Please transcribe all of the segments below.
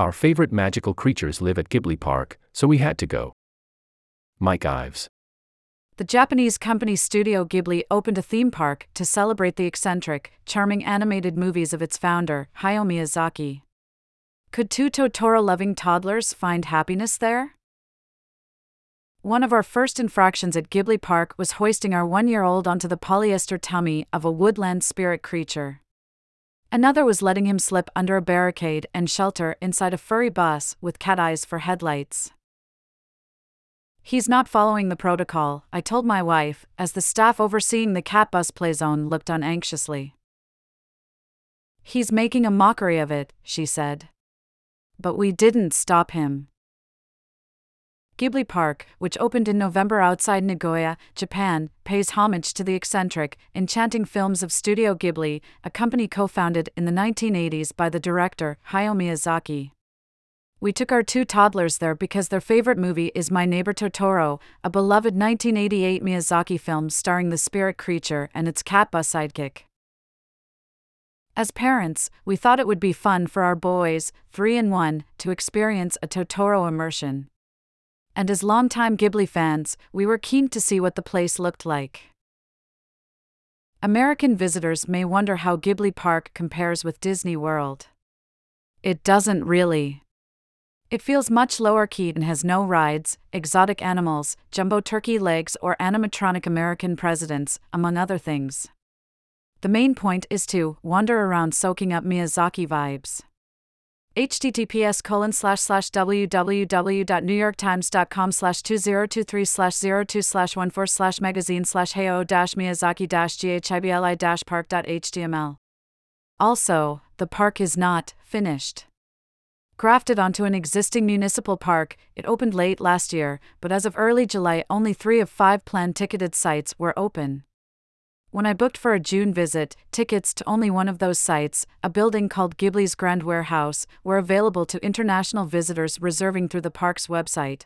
Our favorite magical creatures live at Ghibli Park, so we had to go. Mike Ives. The Japanese company Studio Ghibli opened a theme park to celebrate the eccentric, charming animated movies of its founder, Hayao Miyazaki. Could two Totoro loving toddlers find happiness there? One of our first infractions at Ghibli Park was hoisting our one year old onto the polyester tummy of a woodland spirit creature. Another was letting him slip under a barricade and shelter inside a furry bus with cat eyes for headlights. He's not following the protocol, I told my wife, as the staff overseeing the cat bus play zone looked on anxiously. He's making a mockery of it, she said. But we didn't stop him. Ghibli Park, which opened in November outside Nagoya, Japan, pays homage to the eccentric, enchanting films of Studio Ghibli, a company co founded in the 1980s by the director, Hayao Miyazaki. We took our two toddlers there because their favorite movie is My Neighbor Totoro, a beloved 1988 Miyazaki film starring the spirit creature and its cat sidekick. As parents, we thought it would be fun for our boys, three and one, to experience a Totoro immersion. And as longtime Ghibli fans, we were keen to see what the place looked like. American visitors may wonder how Ghibli Park compares with Disney World. It doesn't really. It feels much lower key and has no rides, exotic animals, jumbo turkey legs, or animatronic American presidents, among other things. The main point is to wander around soaking up Miyazaki vibes. Https colon slash slash www.newyorktimes.com slash 2023 slash 02 slash 14 slash magazine slash hayao dash miyazaki dash ghibli dash park.html. Also, the park is not finished grafted onto an existing municipal park, it opened late last year, but as of early July, only three of five planned ticketed sites were open. When I booked for a June visit, tickets to only one of those sites, a building called Ghibli's Grand Warehouse, were available to international visitors reserving through the park's website.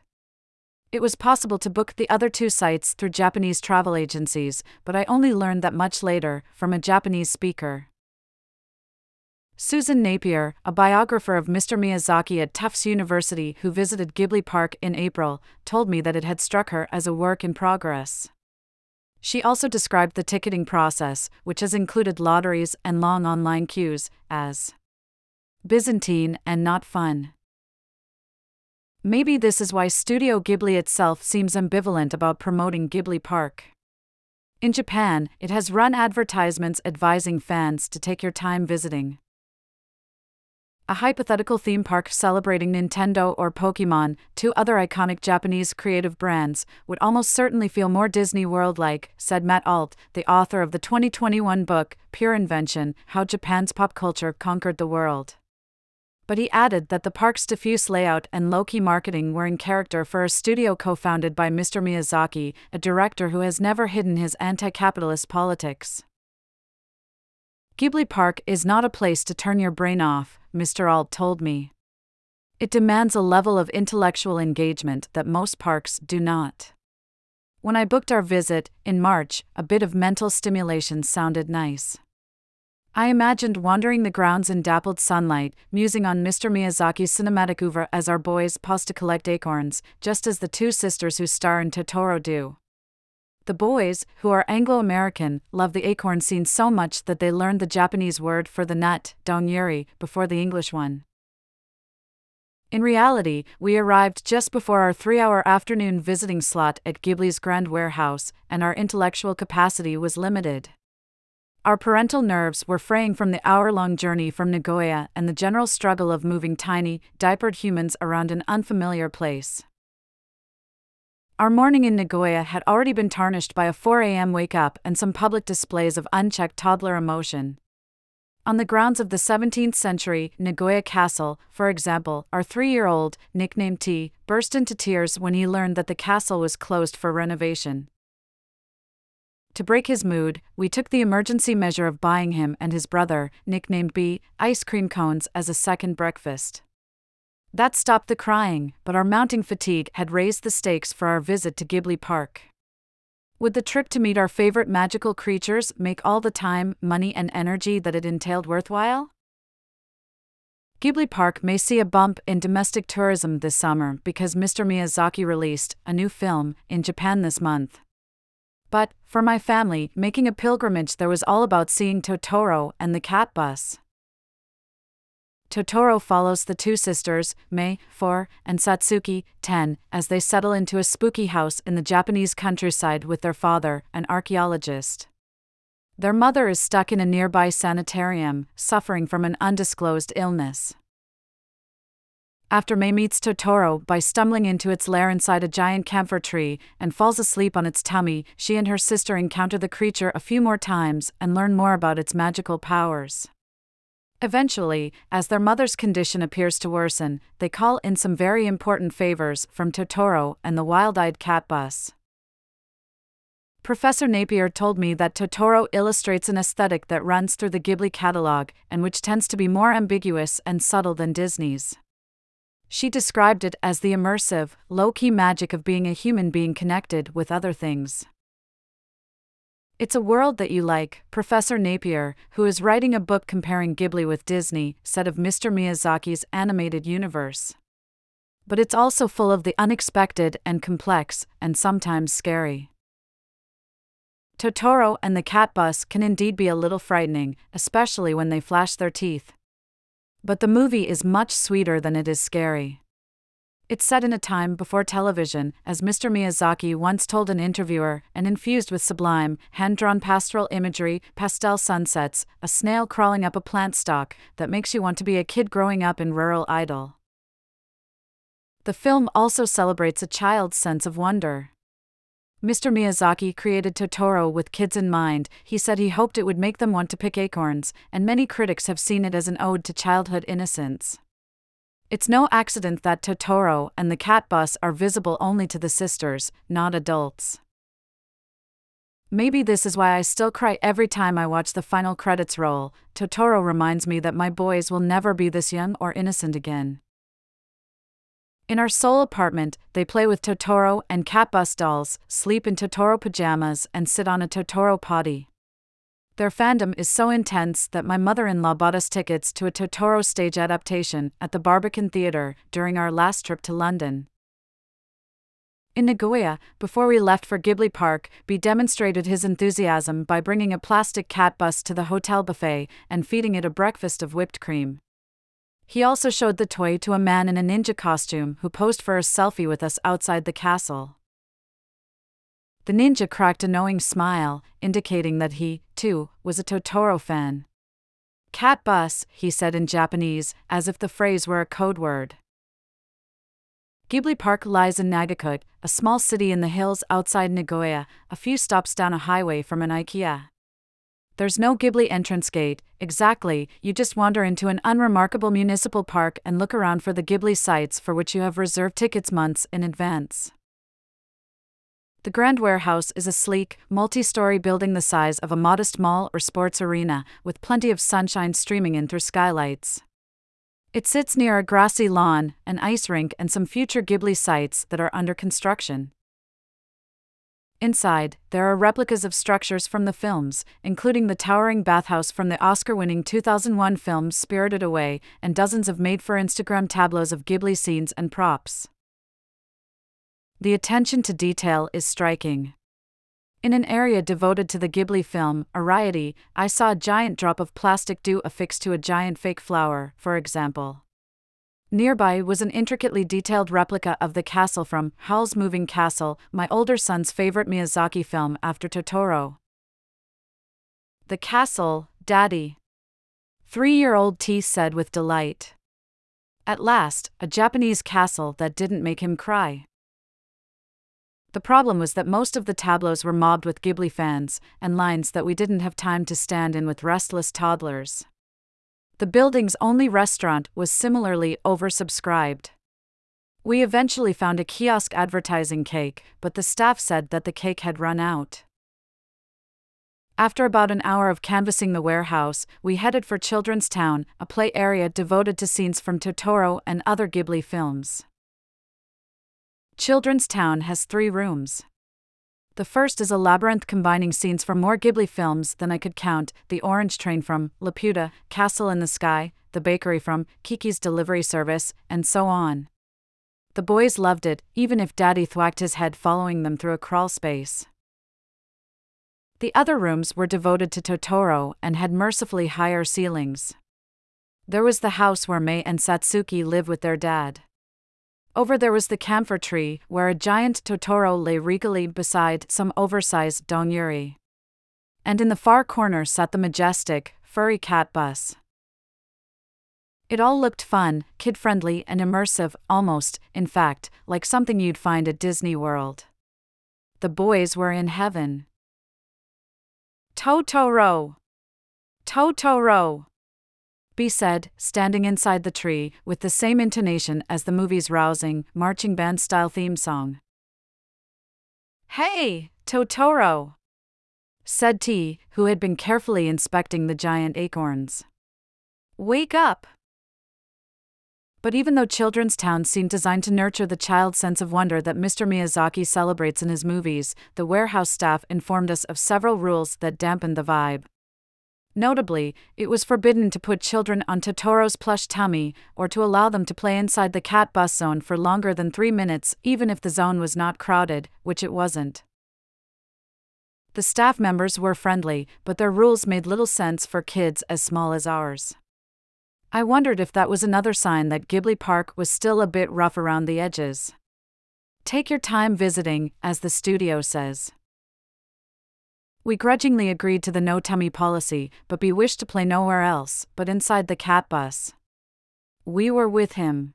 It was possible to book the other two sites through Japanese travel agencies, but I only learned that much later, from a Japanese speaker. Susan Napier, a biographer of Mr. Miyazaki at Tufts University who visited Ghibli Park in April, told me that it had struck her as a work in progress. She also described the ticketing process, which has included lotteries and long online queues, as Byzantine and not fun. Maybe this is why Studio Ghibli itself seems ambivalent about promoting Ghibli Park. In Japan, it has run advertisements advising fans to take your time visiting. A hypothetical theme park celebrating Nintendo or Pokemon, two other iconic Japanese creative brands, would almost certainly feel more Disney World like, said Matt Alt, the author of the 2021 book, Pure Invention How Japan's Pop Culture Conquered the World. But he added that the park's diffuse layout and low key marketing were in character for a studio co founded by Mr. Miyazaki, a director who has never hidden his anti capitalist politics. Ghibli Park is not a place to turn your brain off, Mr. Alt told me. It demands a level of intellectual engagement that most parks do not. When I booked our visit, in March, a bit of mental stimulation sounded nice. I imagined wandering the grounds in dappled sunlight, musing on Mr. Miyazaki's cinematic oeuvre as our boys paused to collect acorns, just as the two sisters who star in Totoro do. The boys, who are Anglo American, love the acorn scene so much that they learned the Japanese word for the nut, donguri, before the English one. In reality, we arrived just before our three hour afternoon visiting slot at Ghibli's Grand Warehouse, and our intellectual capacity was limited. Our parental nerves were fraying from the hour long journey from Nagoya and the general struggle of moving tiny, diapered humans around an unfamiliar place. Our morning in Nagoya had already been tarnished by a 4 a.m. wake up and some public displays of unchecked toddler emotion. On the grounds of the 17th century Nagoya Castle, for example, our three year old, nicknamed T, burst into tears when he learned that the castle was closed for renovation. To break his mood, we took the emergency measure of buying him and his brother, nicknamed B, ice cream cones as a second breakfast. That stopped the crying, but our mounting fatigue had raised the stakes for our visit to Ghibli Park. Would the trip to meet our favorite magical creatures make all the time, money, and energy that it entailed worthwhile? Ghibli Park may see a bump in domestic tourism this summer because Mr. Miyazaki released a new film in Japan this month. But, for my family, making a pilgrimage there was all about seeing Totoro and the cat bus. Totoro follows the two sisters, Mei, 4, and Satsuki, 10, as they settle into a spooky house in the Japanese countryside with their father, an archaeologist. Their mother is stuck in a nearby sanitarium, suffering from an undisclosed illness. After Mei meets Totoro by stumbling into its lair inside a giant camphor tree and falls asleep on its tummy, she and her sister encounter the creature a few more times and learn more about its magical powers. Eventually, as their mother's condition appears to worsen, they call in some very important favors from Totoro and the wild eyed cat bus. Professor Napier told me that Totoro illustrates an aesthetic that runs through the Ghibli catalog and which tends to be more ambiguous and subtle than Disney's. She described it as the immersive, low key magic of being a human being connected with other things. It's a world that you like, Professor Napier, who is writing a book comparing Ghibli with Disney, said of Mr. Miyazaki's animated universe. But it's also full of the unexpected and complex, and sometimes scary. Totoro and the cat bus can indeed be a little frightening, especially when they flash their teeth. But the movie is much sweeter than it is scary. It's set in a time before television, as Mr. Miyazaki once told an interviewer, and infused with sublime, hand drawn pastoral imagery, pastel sunsets, a snail crawling up a plant stalk that makes you want to be a kid growing up in rural Idyll. The film also celebrates a child's sense of wonder. Mr. Miyazaki created Totoro with kids in mind. He said he hoped it would make them want to pick acorns, and many critics have seen it as an ode to childhood innocence. It's no accident that Totoro and the cat bus are visible only to the sisters, not adults. Maybe this is why I still cry every time I watch the final credits roll. Totoro reminds me that my boys will never be this young or innocent again. In our Seoul apartment, they play with Totoro and cat bus dolls, sleep in Totoro pajamas, and sit on a Totoro potty. Their fandom is so intense that my mother in law bought us tickets to a Totoro stage adaptation at the Barbican Theatre during our last trip to London. In Nagoya, before we left for Ghibli Park, B demonstrated his enthusiasm by bringing a plastic cat bus to the hotel buffet and feeding it a breakfast of whipped cream. He also showed the toy to a man in a ninja costume who posed for a selfie with us outside the castle. The ninja cracked a knowing smile, indicating that he, too, was a Totoro fan. Cat bus, he said in Japanese, as if the phrase were a code word. Ghibli Park lies in Nagakute, a small city in the hills outside Nagoya, a few stops down a highway from an IKEA. There's no Ghibli entrance gate, exactly, you just wander into an unremarkable municipal park and look around for the Ghibli sites for which you have reserved tickets months in advance. The Grand Warehouse is a sleek, multi story building the size of a modest mall or sports arena, with plenty of sunshine streaming in through skylights. It sits near a grassy lawn, an ice rink, and some future Ghibli sites that are under construction. Inside, there are replicas of structures from the films, including the towering bathhouse from the Oscar winning 2001 film Spirited Away, and dozens of made for Instagram tableaus of Ghibli scenes and props. The attention to detail is striking. In an area devoted to the Ghibli film, Arrietty, I saw a giant drop of plastic dew affixed to a giant fake flower, for example. Nearby was an intricately detailed replica of the castle from Howl's Moving Castle, my older son's favorite Miyazaki film after Totoro. The castle, Daddy. Three year old T said with delight. At last, a Japanese castle that didn't make him cry. The problem was that most of the tableaus were mobbed with Ghibli fans, and lines that we didn't have time to stand in with restless toddlers. The building's only restaurant was similarly oversubscribed. We eventually found a kiosk advertising cake, but the staff said that the cake had run out. After about an hour of canvassing the warehouse, we headed for Children's Town, a play area devoted to scenes from Totoro and other Ghibli films. Children's Town has three rooms. The first is a labyrinth combining scenes from more Ghibli films than I could count The Orange Train from Laputa, Castle in the Sky, the bakery from Kiki's delivery service, and so on. The boys loved it, even if Daddy thwacked his head following them through a crawl space. The other rooms were devoted to Totoro and had mercifully higher ceilings. There was the house where Mei and Satsuki live with their dad. Over there was the camphor tree, where a giant Totoro lay regally beside some oversized donguri. And in the far corner sat the majestic, furry cat bus. It all looked fun, kid friendly, and immersive, almost, in fact, like something you'd find at Disney World. The boys were in heaven. Totoro! Totoro! B said, standing inside the tree, with the same intonation as the movie's rousing, marching band style theme song. Hey, Totoro! said T, who had been carefully inspecting the giant acorns. Wake up! But even though Children's Town seemed designed to nurture the child sense of wonder that Mr. Miyazaki celebrates in his movies, the warehouse staff informed us of several rules that dampened the vibe. Notably, it was forbidden to put children on Totoro's plush tummy or to allow them to play inside the cat bus zone for longer than three minutes, even if the zone was not crowded, which it wasn't. The staff members were friendly, but their rules made little sense for kids as small as ours. I wondered if that was another sign that Ghibli Park was still a bit rough around the edges. Take your time visiting, as the studio says. We grudgingly agreed to the no tummy policy, but we wished to play nowhere else but inside the cat bus. We were with him.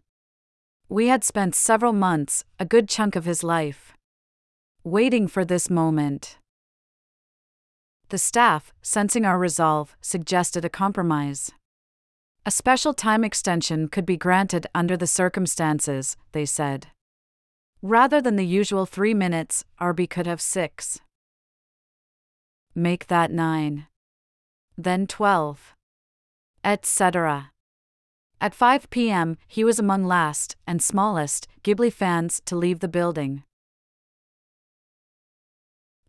We had spent several months, a good chunk of his life, waiting for this moment. The staff, sensing our resolve, suggested a compromise. A special time extension could be granted under the circumstances, they said. Rather than the usual three minutes, RB could have six. Make that nine. Then twelve. Etc. At 5 p.m., he was among last and smallest Ghibli fans to leave the building.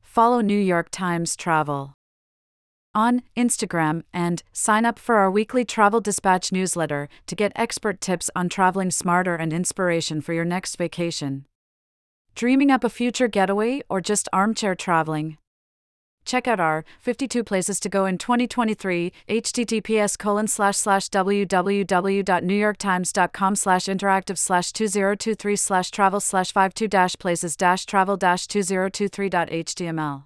Follow New York Times Travel on Instagram and sign up for our weekly Travel Dispatch newsletter to get expert tips on traveling smarter and inspiration for your next vacation. Dreaming up a future getaway or just armchair traveling? Check out our 52 places to go in 2023 https colon slash slash www.newyorktimes.com slash interactive slash 2023 slash travel slash 52 dash places dash travel dash 2023.html